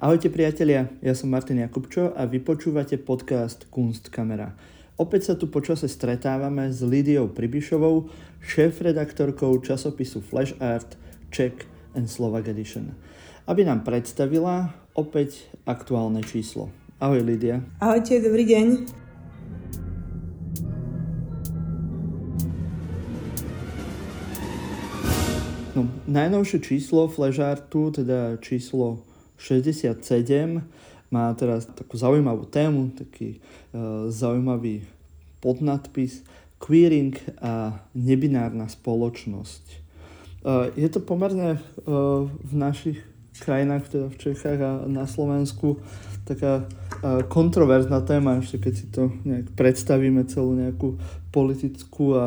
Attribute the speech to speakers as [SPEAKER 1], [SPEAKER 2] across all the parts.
[SPEAKER 1] Ahojte priatelia, ja som Martin Jakubčo a vy počúvate podcast Kunstkamera. Opäť sa tu počase stretávame s Lidiou Pribišovou, šéf-redaktorkou časopisu Flash Art, Czech and Slovak Edition, aby nám predstavila opäť aktuálne číslo. Ahoj Lidia.
[SPEAKER 2] Ahojte, dobrý deň.
[SPEAKER 1] No, najnovšie číslo Artu, teda číslo 67 má teraz takú zaujímavú tému, taký uh, zaujímavý podnadpis Queering a nebinárna spoločnosť. Uh, je to pomerne uh, v našich krajinách, teda v Čechách a na Slovensku, taká kontroverzná téma, ešte keď si to nejak predstavíme celú nejakú politickú a,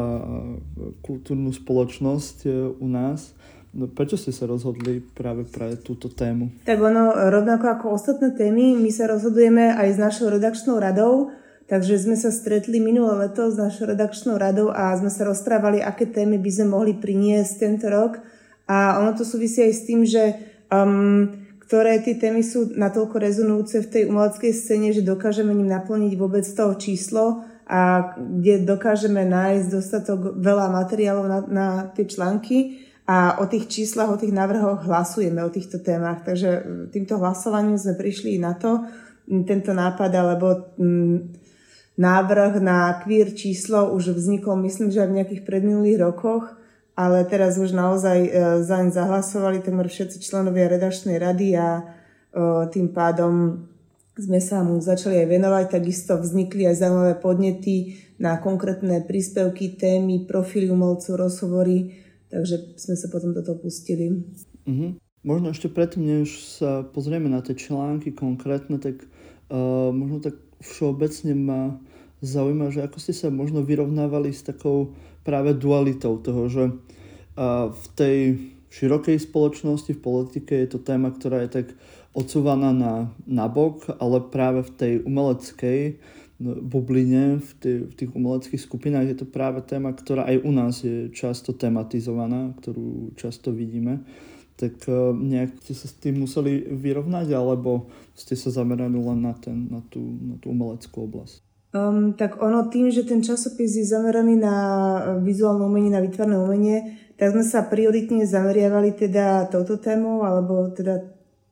[SPEAKER 1] kultúrnu spoločnosť u nás. No, prečo ste sa rozhodli práve pre túto tému?
[SPEAKER 2] Tak ono, rovnako ako ostatné témy, my sa rozhodujeme aj s našou redakčnou radou, takže sme sa stretli minulé leto s našou redakčnou radou a sme sa rozprávali, aké témy by sme mohli priniesť tento rok. A ono to súvisí aj s tým, že um, ktoré tie témy sú natoľko rezonujúce v tej umeleckej scéne, že dokážeme ním naplniť vôbec toho číslo a kde dokážeme nájsť dostatok veľa materiálov na, na tie články a o tých číslach, o tých návrhoch hlasujeme, o týchto témach. Takže týmto hlasovaním sme prišli na to, tento nápad alebo návrh na queer číslo už vznikol, myslím, že aj v nejakých predminulých rokoch, ale teraz už naozaj e, zaň zahlasovali temer všetci členovia redačnej rady a e, tým pádom sme sa mu začali aj venovať. Takisto vznikli aj zaujímavé podnety na konkrétne príspevky, témy, profily umelcov, rozhovory Takže sme sa potom do toho pustili.
[SPEAKER 1] Uh-huh. Možno ešte predtým, než sa pozrieme na tie články konkrétne, tak uh, možno tak všeobecne ma zaujíma, že ako ste sa možno vyrovnávali s takou práve dualitou toho, že uh, v tej širokej spoločnosti, v politike je to téma, ktorá je tak odsúvaná na, na bok, ale práve v tej umeleckej bubline, v, tých, v tých umeleckých skupinách je to práve téma, ktorá aj u nás je často tematizovaná, ktorú často vidíme. Tak uh, nejak ste sa s tým museli vyrovnať, alebo ste sa zamerali len na, ten, na, tú, na tú umeleckú oblasť?
[SPEAKER 2] Um, tak ono tým, že ten časopis je zameraný na vizuálne umenie, na výtvarné umenie, tak sme sa prioritne zameriavali teda touto témou, alebo teda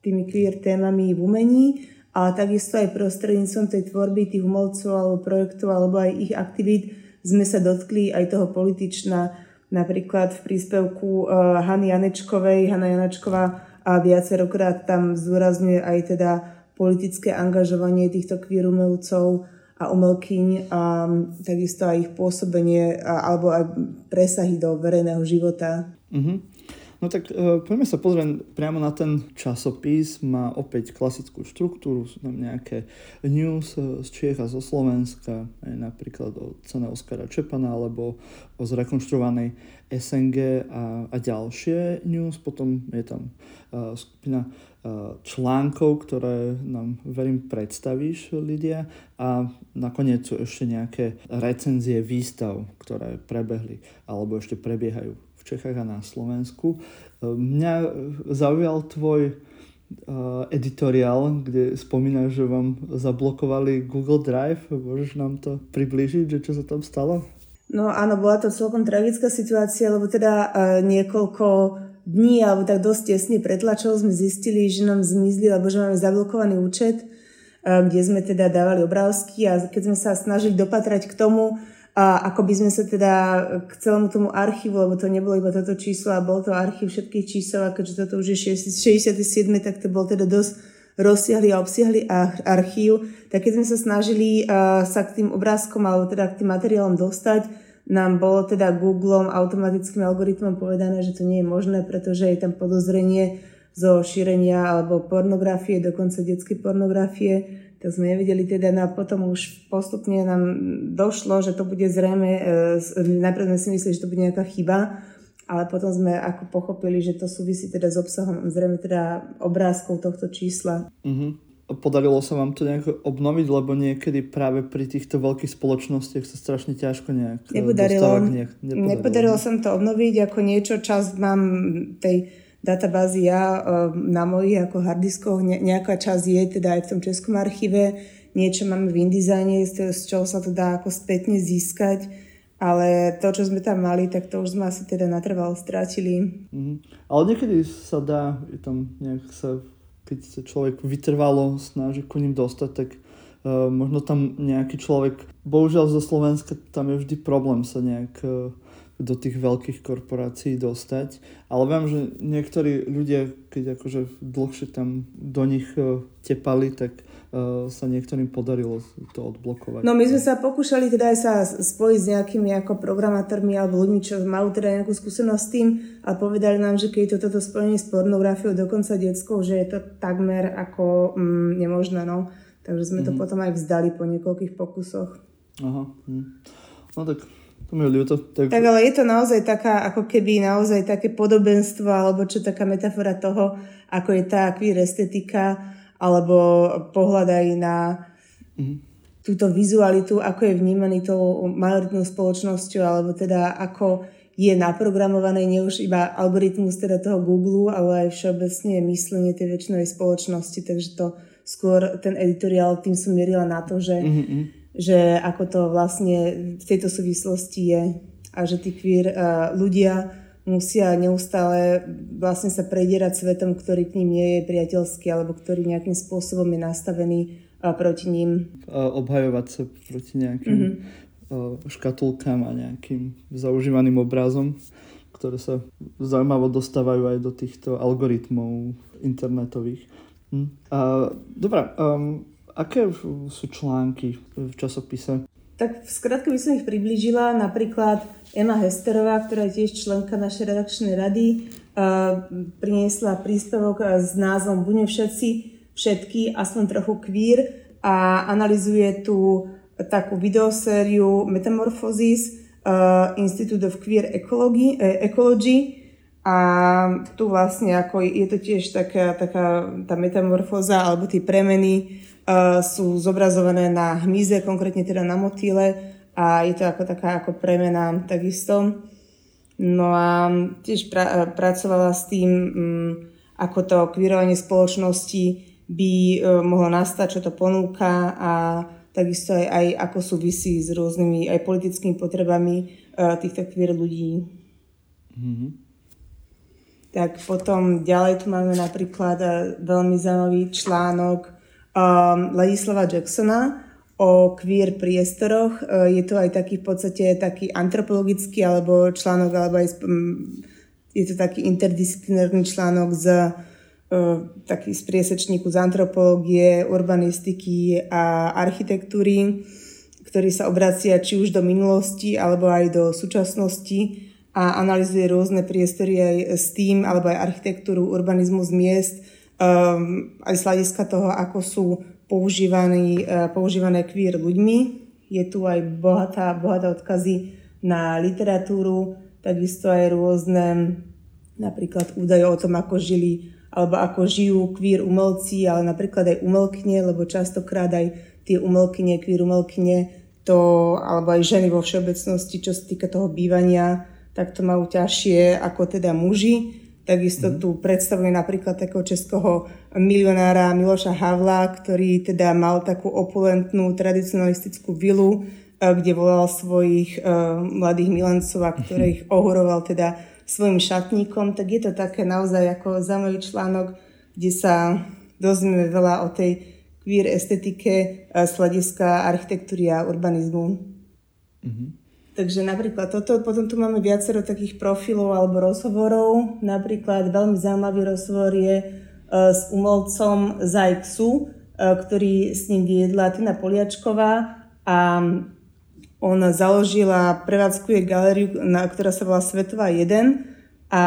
[SPEAKER 2] tými queer témami v umení a takisto aj prostredníctvom tej tvorby tých umelcov alebo projektov alebo aj ich aktivít sme sa dotkli aj toho politična. Napríklad v príspevku uh, Hany Janečkovej, Hanna Janačková a viacerokrát tam zdôrazňuje aj teda politické angažovanie týchto queer umelcov a umelkyň a takisto aj ich pôsobenie a, alebo aj presahy do verejného života.
[SPEAKER 1] Mm-hmm. No tak uh, poďme sa pozrieť priamo na ten časopis. Má opäť klasickú štruktúru, sú tam nejaké news z Čiech a zo Slovenska, aj napríklad o cene Oskara Čepana alebo o zrekonštruovanej SNG a, a ďalšie news. Potom je tam uh, skupina uh, článkov, ktoré nám, verím, predstavíš, Lidia. A nakoniec sú ešte nejaké recenzie výstav, ktoré prebehli alebo ešte prebiehajú Čechách a na Slovensku. Mňa zaujal tvoj uh, editoriál, kde spomínaš, že vám zablokovali Google Drive. Môžeš nám to priblížiť, že čo sa tam stalo?
[SPEAKER 2] No áno, bola to celkom tragická situácia, lebo teda uh, niekoľko dní alebo tak dosť tesne pretlačov sme zistili, že nám zmizli, alebo že máme zablokovaný účet, kde sme teda dávali obrázky a keď sme sa snažili dopatrať k tomu, a ako by sme sa teda k celému tomu archívu, lebo to nebolo iba toto číslo a bol to archív všetkých čísel a keďže toto už je 67, tak to bol teda dosť rozsiahly a obsiahly archív, tak keď sme sa snažili sa k tým obrázkom alebo teda k tým materiálom dostať, nám bolo teda Googlom automatickým algoritmom povedané, že to nie je možné, pretože je tam podozrenie zo šírenia alebo pornografie, dokonca detskej pornografie tak sme nevideli teda, no a potom už postupne nám došlo, že to bude zrejme, e, najprv sme si mysleli, že to bude nejaká chyba, ale potom sme ako pochopili, že to súvisí teda s obsahom zrejme teda obrázkov tohto čísla.
[SPEAKER 1] Uh-huh. Podarilo sa vám to nejak obnoviť, lebo niekedy práve pri týchto veľkých spoločnostiach sa strašne ťažko nejak
[SPEAKER 2] e, nepodarilo, nejak, nepodarilo. nepodarilo sa to obnoviť, ako niečo čas mám tej databázy ja na mojich ako hardiskoch, nejaká časť je teda aj v tom Českom archíve, niečo máme v InDesigne, z čoho sa to dá ako spätne získať, ale to, čo sme tam mali, tak to už sme asi teda natrvalo strátili.
[SPEAKER 1] Mm-hmm. Ale niekedy sa dá, tam nejak sa, keď sa človek vytrvalo snaží ku ním dostať, tak uh, možno tam nejaký človek, bohužiaľ zo Slovenska tam je vždy problém sa nejak uh, do tých veľkých korporácií dostať. Ale viem, že niektorí ľudia, keď akože dlhšie tam do nich uh, tepali, tak uh, sa niektorým podarilo to odblokovať.
[SPEAKER 2] No my sme sa pokúšali teda aj sa spojiť s nejakými ako programátormi alebo ľuďmi, čo majú teda nejakú skúsenosť s tým a povedali nám, že keď je to toto spojenie s pornografiou dokonca detskou, že je to takmer ako mm, nemožné, no. Takže sme mm-hmm. to mhm. potom aj vzdali po niekoľkých pokusoch.
[SPEAKER 1] Aha. Hm. No tak to mi ľúto.
[SPEAKER 2] Tak... tak ale je to naozaj taká, ako keby naozaj také podobenstvo, alebo čo taká metafora toho, ako je tá queer estetika, alebo pohľad aj na mm-hmm. túto vizualitu, ako je vnímaný tou majoritnou spoločnosťou, alebo teda ako je naprogramované nie už iba algoritmus teda toho Google, ale aj všeobecne myslenie tej väčšinej spoločnosti, takže to skôr ten editoriál tým som mierila na to, že mm-hmm že ako to vlastne v tejto súvislosti je a že tí queer ľudia musia neustále vlastne sa predierať svetom, ktorý k ním nie je priateľský alebo ktorý nejakým spôsobom je nastavený proti ním.
[SPEAKER 1] Obhajovať sa proti nejakým mm-hmm. škatulkám a nejakým zaužívaným obrazom, ktoré sa zaujímavo dostávajú aj do týchto algoritmov internetových. Hm. Uh, Dobre, um, Aké sú články v časopise?
[SPEAKER 2] Tak v skratke by som ich priblížila. Napríklad Emma Hesterová, ktorá je tiež členka našej redakčnej rady, uh, priniesla príspevok s názvom Buďme všetci, všetky, aspoň trochu queer a analizuje tu takú videosériu Metamorphosis uh, Institute of Queer Ecology, Ecology a tu vlastne ako je to tiež taká, taká tá metamorfóza alebo tie premeny sú zobrazované na hmyze, konkrétne teda na motýle a je to ako taká ako premena takisto. No a tiež pra, pracovala s tým, um, ako to kvírovanie spoločnosti by uh, mohlo nastať, čo to ponúka a takisto aj, aj ako súvisí s rôznymi aj politickými potrebami uh, týchto queer ľudí. Mm-hmm. Tak potom ďalej tu máme napríklad veľmi zaujímavý článok um, Ladislava Jacksona o queer priestoroch. Uh, je to aj taký v podstate taký antropologický alebo článok, alebo aj um, je to taký interdisciplinárny článok z uh, taký z priesečníku z antropológie, urbanistiky a architektúry, ktorý sa obracia či už do minulosti alebo aj do súčasnosti a analizuje rôzne priestory aj s tým, alebo aj architektúru, urbanizmus miest, um, aj z hľadiska toho, ako sú používaní, uh, používané queer ľuďmi. Je tu aj bohatá, bohatá odkazy na literatúru, takisto aj rôzne napríklad údaje o tom, ako žili alebo ako žijú queer umelci, ale napríklad aj umelkne, lebo častokrát aj tie umelkyne, queer umelkyne, to, alebo aj ženy vo všeobecnosti, čo sa týka toho bývania, tak to majú ťažšie ako teda muži. Takisto mm. tu predstavuje napríklad takého českého milionára Miloša Havla, ktorý teda mal takú opulentnú tradicionalistickú vilu, e, kde volal svojich uh, mladých milencov a ktorých ohoroval teda svojim šatníkom, tak je to také naozaj ako zaujímavý článok, kde sa dozvieme veľa o tej queer estetike uh, z hľadiska architektúry a urbanizmu. Mm-hmm. Takže napríklad toto, potom tu máme viacero takých profilov alebo rozhovorov. Napríklad veľmi zaujímavý rozhovor je uh, s umelcom Zajksu, uh, ktorý s ním viedla Tina Poliačková a on založila, prevádzkuje galériu, na, ktorá sa volá Svetová 1 a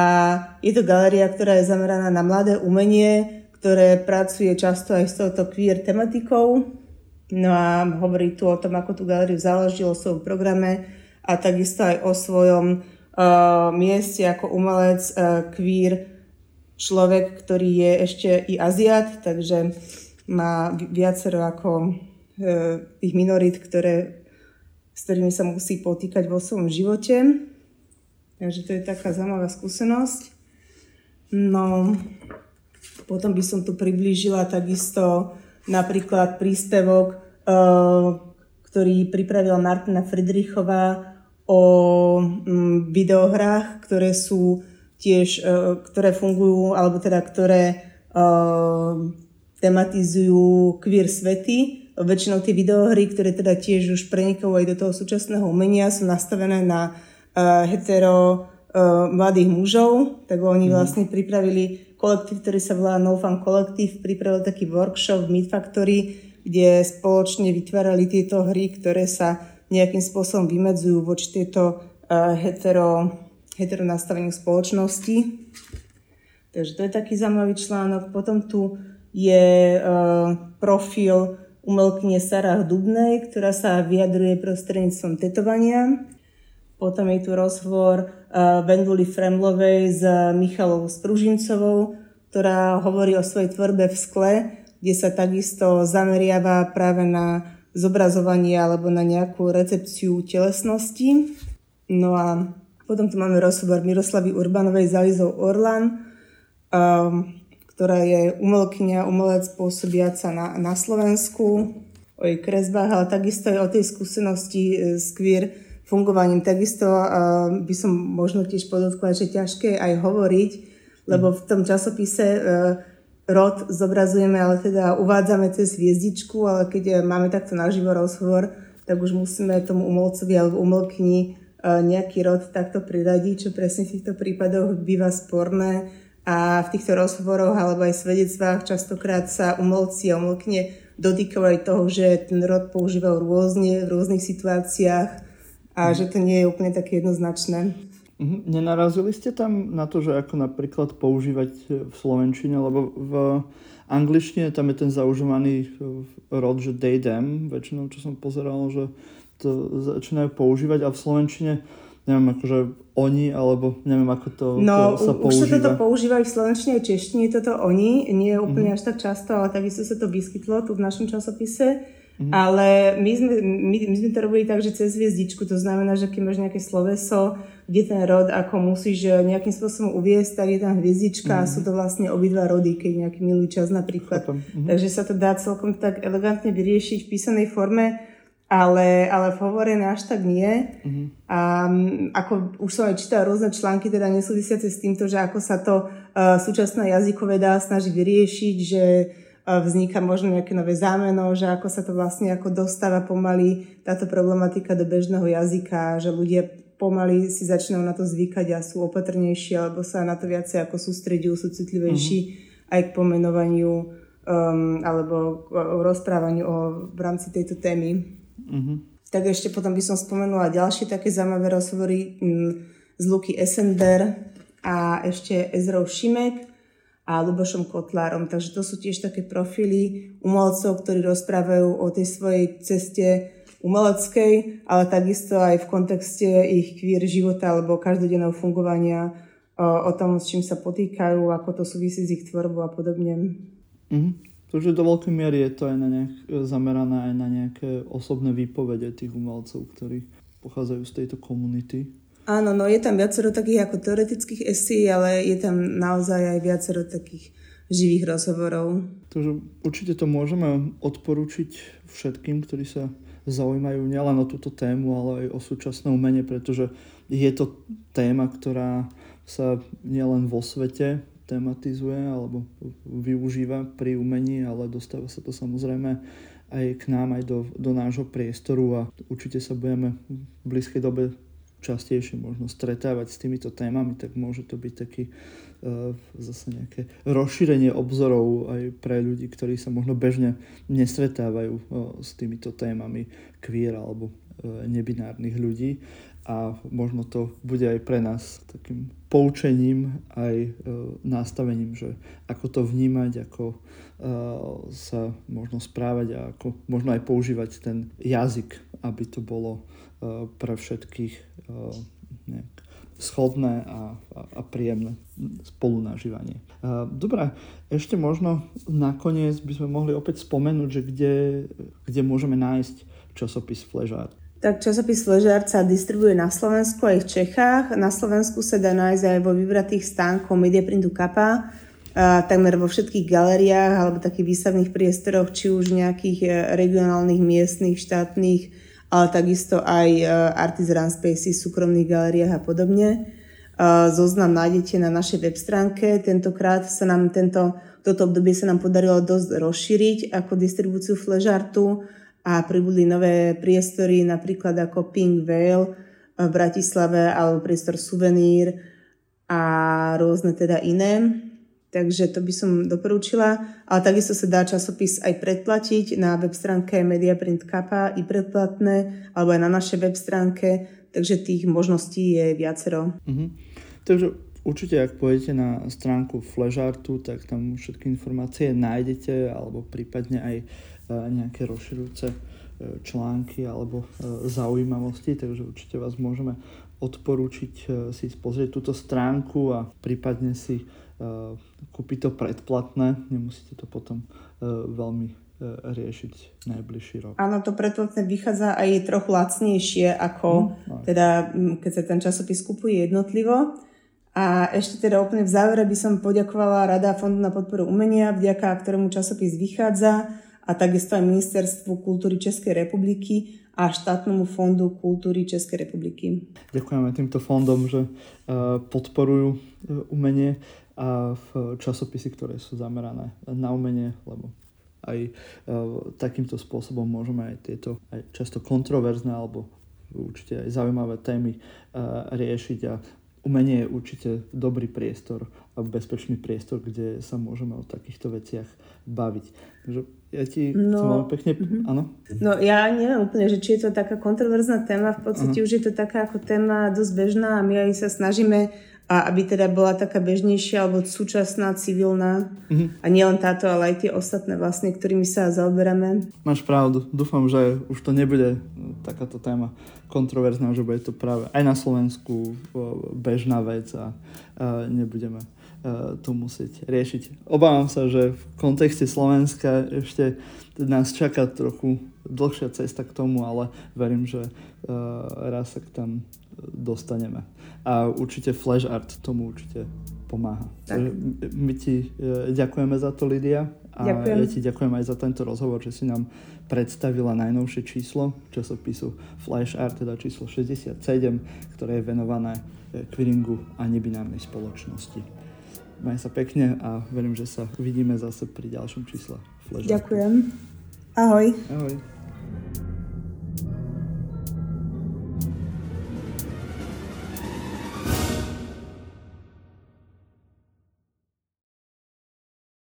[SPEAKER 2] je to galéria, ktorá je zameraná na mladé umenie, ktoré pracuje často aj s touto queer tematikou. No a hovorí tu o tom, ako tú galériu založil, o svojom programe, a takisto aj o svojom uh, mieste ako umelec uh, queer človek, ktorý je ešte i Aziat, takže má viacero ako uh, tých minorít, ktoré, s ktorými sa musí potýkať vo svojom živote. Takže to je taká zaujímavá skúsenosť. No, potom by som tu priblížila takisto napríklad príspevok, ktorý pripravila Martina Friedrichová o um, videohrách, ktoré sú tiež, uh, ktoré fungujú, alebo teda ktoré uh, tematizujú queer svety. Väčšinou tie videohry, ktoré teda tiež už prenikajú aj do toho súčasného umenia, sú nastavené na uh, hetero uh, mladých mužov, tak oni mm. vlastne pripravili kolektív, ktorý sa volá No Fun Collective, pripravil taký workshop v Meat Factory, kde spoločne vytvárali tieto hry, ktoré sa nejakým spôsobom vymedzujú voči tieto uh, hetero, hetero nastaveniu spoločnosti. Takže to je taký zaujímavý článok. Potom tu je uh, profil umelkyne Sarah Dubnej, ktorá sa vyjadruje prostredníctvom tetovania. Potom je tu rozhovor Benduly Fremlovej s Michalou Stružincovou, ktorá hovorí o svojej tvorbe v skle, kde sa takisto zameriava práve na zobrazovanie alebo na nejakú recepciu telesnosti. No a potom tu máme rozhovor Miroslavy Urbanovej s Alizou Orlan, um, ktorá je umelkynia, umelec pôsobiaca na, na Slovensku, o jej kresbách, ale takisto aj o tej skúsenosti e, queer fungovaním. Takisto uh, by som možno tiež podotkla, že ťažké aj hovoriť, lebo v tom časopise uh, rod zobrazujeme, ale teda uvádzame cez hviezdičku, ale keď máme takto naživo rozhovor, tak už musíme tomu umelcovi alebo umelkyni uh, nejaký rod takto priradiť, čo presne v týchto prípadoch býva sporné. A v týchto rozhovoroch alebo aj svedectvách častokrát sa umelci a dotýkajú aj toho, že ten rod používajú rôzne v rôznych situáciách a že to nie je úplne také jednoznačné.
[SPEAKER 1] Mhm. Nenarazili ste tam na to, že ako napríklad používať v Slovenčine, lebo v angličtine tam je ten zaužívaný rod, že they, them, väčšinou, čo som pozeral, že to začínajú používať a v Slovenčine neviem, akože oni, alebo neviem, ako to,
[SPEAKER 2] no,
[SPEAKER 1] sa používa.
[SPEAKER 2] už sa toto používa v slovenčine aj češtine, toto oni, nie je úplne mm-hmm. až tak často, ale takisto sa to vyskytlo tu v našom časopise. Mm. Ale my sme, my, my sme to robili tak, že cez hviezdičku, to znamená, že keď máš nejaké sloveso, kde ten rod ako musíš eh, nejakým spôsobom uviesť, tak je tam hviezdička mm. a sú to vlastne obidva rody, keď nejaký milý čas napríklad. Mm. Takže sa to dá celkom tak elegantne vyriešiť v písanej forme, ale, ale v hovore až tak nie. Mm. A mm, ako už som aj čítala rôzne články, teda nesúvisiace s týmto, že ako sa to uh, súčasná jazykoveda snaží vyriešiť, že vzniká možno nejaké nové zámeno, že ako sa to vlastne ako dostáva pomaly táto problematika do bežného jazyka, že ľudia pomaly si začínajú na to zvykať a sú opatrnejší alebo sa na to viacej ako sústredujú, sú citlivejší uh-huh. aj k pomenovaniu um, alebo o rozprávaniu o, v rámci tejto témy. Uh-huh. Tak ešte potom by som spomenula ďalšie také zaujímavé rozhovory m, z Luky Esender a ešte Ezrov Šimek a Lubošom Kotlárom. Takže to sú tiež také profily umelcov, ktorí rozprávajú o tej svojej ceste umeleckej, ale takisto aj v kontexte ich queer života alebo každodenného fungovania, o, o tom, s čím sa potýkajú, ako to súvisí s ich tvorbou a podobne.
[SPEAKER 1] Mm-hmm. Takže do veľkej miery je to aj na nejak, zamerané aj na nejaké osobné výpovede tých umelcov, ktorí pochádzajú z tejto komunity.
[SPEAKER 2] Áno, no je tam viacero takých ako teoretických esí, ale je tam naozaj aj viacero takých živých rozhovorov.
[SPEAKER 1] Takže určite to môžeme odporučiť všetkým, ktorí sa zaujímajú nielen o túto tému, ale aj o súčasné umenie, pretože je to téma, ktorá sa nielen vo svete tematizuje alebo využíva pri umení, ale dostáva sa to samozrejme aj k nám, aj do, do nášho priestoru a určite sa budeme v blízkej dobe častejšie možno stretávať s týmito témami, tak môže to byť taký uh, zase nejaké rozšírenie obzorov aj pre ľudí, ktorí sa možno bežne nestretávajú uh, s týmito témami queer alebo uh, nebinárnych ľudí. A možno to bude aj pre nás takým poučením, aj nastavením, že ako to vnímať, ako sa možno správať a ako možno aj používať ten jazyk, aby to bolo pre všetkých eh, nejak schodné a, a, a príjemné spolunažívanie. Eh, dobre, ešte možno nakoniec by sme mohli opäť spomenúť, že kde, kde môžeme nájsť časopis Fležár.
[SPEAKER 2] Tak časopis Fležár sa distribuje na Slovensku aj v Čechách. Na Slovensku sa dá nájsť aj vo vybratých stánkov Mediaprintu Kappa, takmer vo všetkých galériách alebo takých výstavných priestoroch, či už nejakých e, regionálnych, miestnych, štátnych, ale takisto aj e, artisan spaces, súkromných galériách a podobne. E, zoznam nájdete na našej web stránke. Tentokrát sa nám tento, toto obdobie sa nám podarilo dosť rozšíriť ako distribúciu Fležartu a pribudli nové priestory, napríklad ako Pink Veil v Bratislave alebo priestor Suvenír a rôzne teda iné. Takže to by som doporúčila. Ale takisto sa dá časopis aj predplatiť na web stránke Mediaprint Kappa i predplatné, alebo aj na našej web stránke. Takže tých možností je viacero.
[SPEAKER 1] Mm-hmm. Takže určite, ak pôjdete na stránku Flashartu, tak tam všetky informácie nájdete, alebo prípadne aj nejaké rozširujúce e, články alebo e, zaujímavosti, takže určite vás môžeme odporúčiť e, si pozrieť túto stránku a prípadne si kúpiť to predplatné, nemusíte to potom veľmi riešiť najbližší rok.
[SPEAKER 2] Áno, to predplatné vychádza aj trochu lacnejšie ako no, teda, keď sa ten časopis kupuje jednotlivo. A ešte teda úplne v závere by som poďakovala Rada Fondu na podporu umenia, vďaka ktorému časopis vychádza a takisto aj Ministerstvu kultúry Českej republiky a štátnemu fondu kultúry Českej republiky.
[SPEAKER 1] Ďakujeme týmto fondom, že podporujú umenie a v časopisy, ktoré sú zamerané na umenie, lebo aj e, takýmto spôsobom môžeme aj tieto aj často kontroverzné alebo určite aj zaujímavé témy riešiť a umenie je určite dobrý priestor a bezpečný priestor, kde sa môžeme o takýchto veciach baviť. Takže ja ti no, chcem veľmi pekne... Uh-huh. Áno?
[SPEAKER 2] No ja neviem úplne, že či je to taká kontroverzná téma, v podstate uh-huh. už je to taká ako téma dosť bežná a my aj sa snažíme a aby teda bola taká bežnejšia alebo súčasná, civilná uh-huh. a nielen táto, ale aj tie ostatné vlastne, ktorými sa zaoberáme.
[SPEAKER 1] Máš pravdu, dúfam, že už to nebude takáto téma kontroverzná, že bude to práve aj na Slovensku bežná vec a, a nebudeme E, to musieť riešiť. Obávam sa, že v kontexte Slovenska ešte nás čaká trochu dlhšia cesta k tomu, ale verím, že e, raz sa k tam dostaneme. A určite flash art tomu určite pomáha. Tak. My ti e, ďakujeme za to, Lidia. A Ďakujem. ja ti ďakujem aj za tento rozhovor, že si nám predstavila najnovšie číslo časopisu Flash Art, teda číslo 67, ktoré je venované Quiringu a nebinárnej spoločnosti. Maj sa pekne a verím, že sa vidíme zase pri ďalšom čísle.
[SPEAKER 2] Flash Ďakujem. Ahoj.
[SPEAKER 1] Ahoj.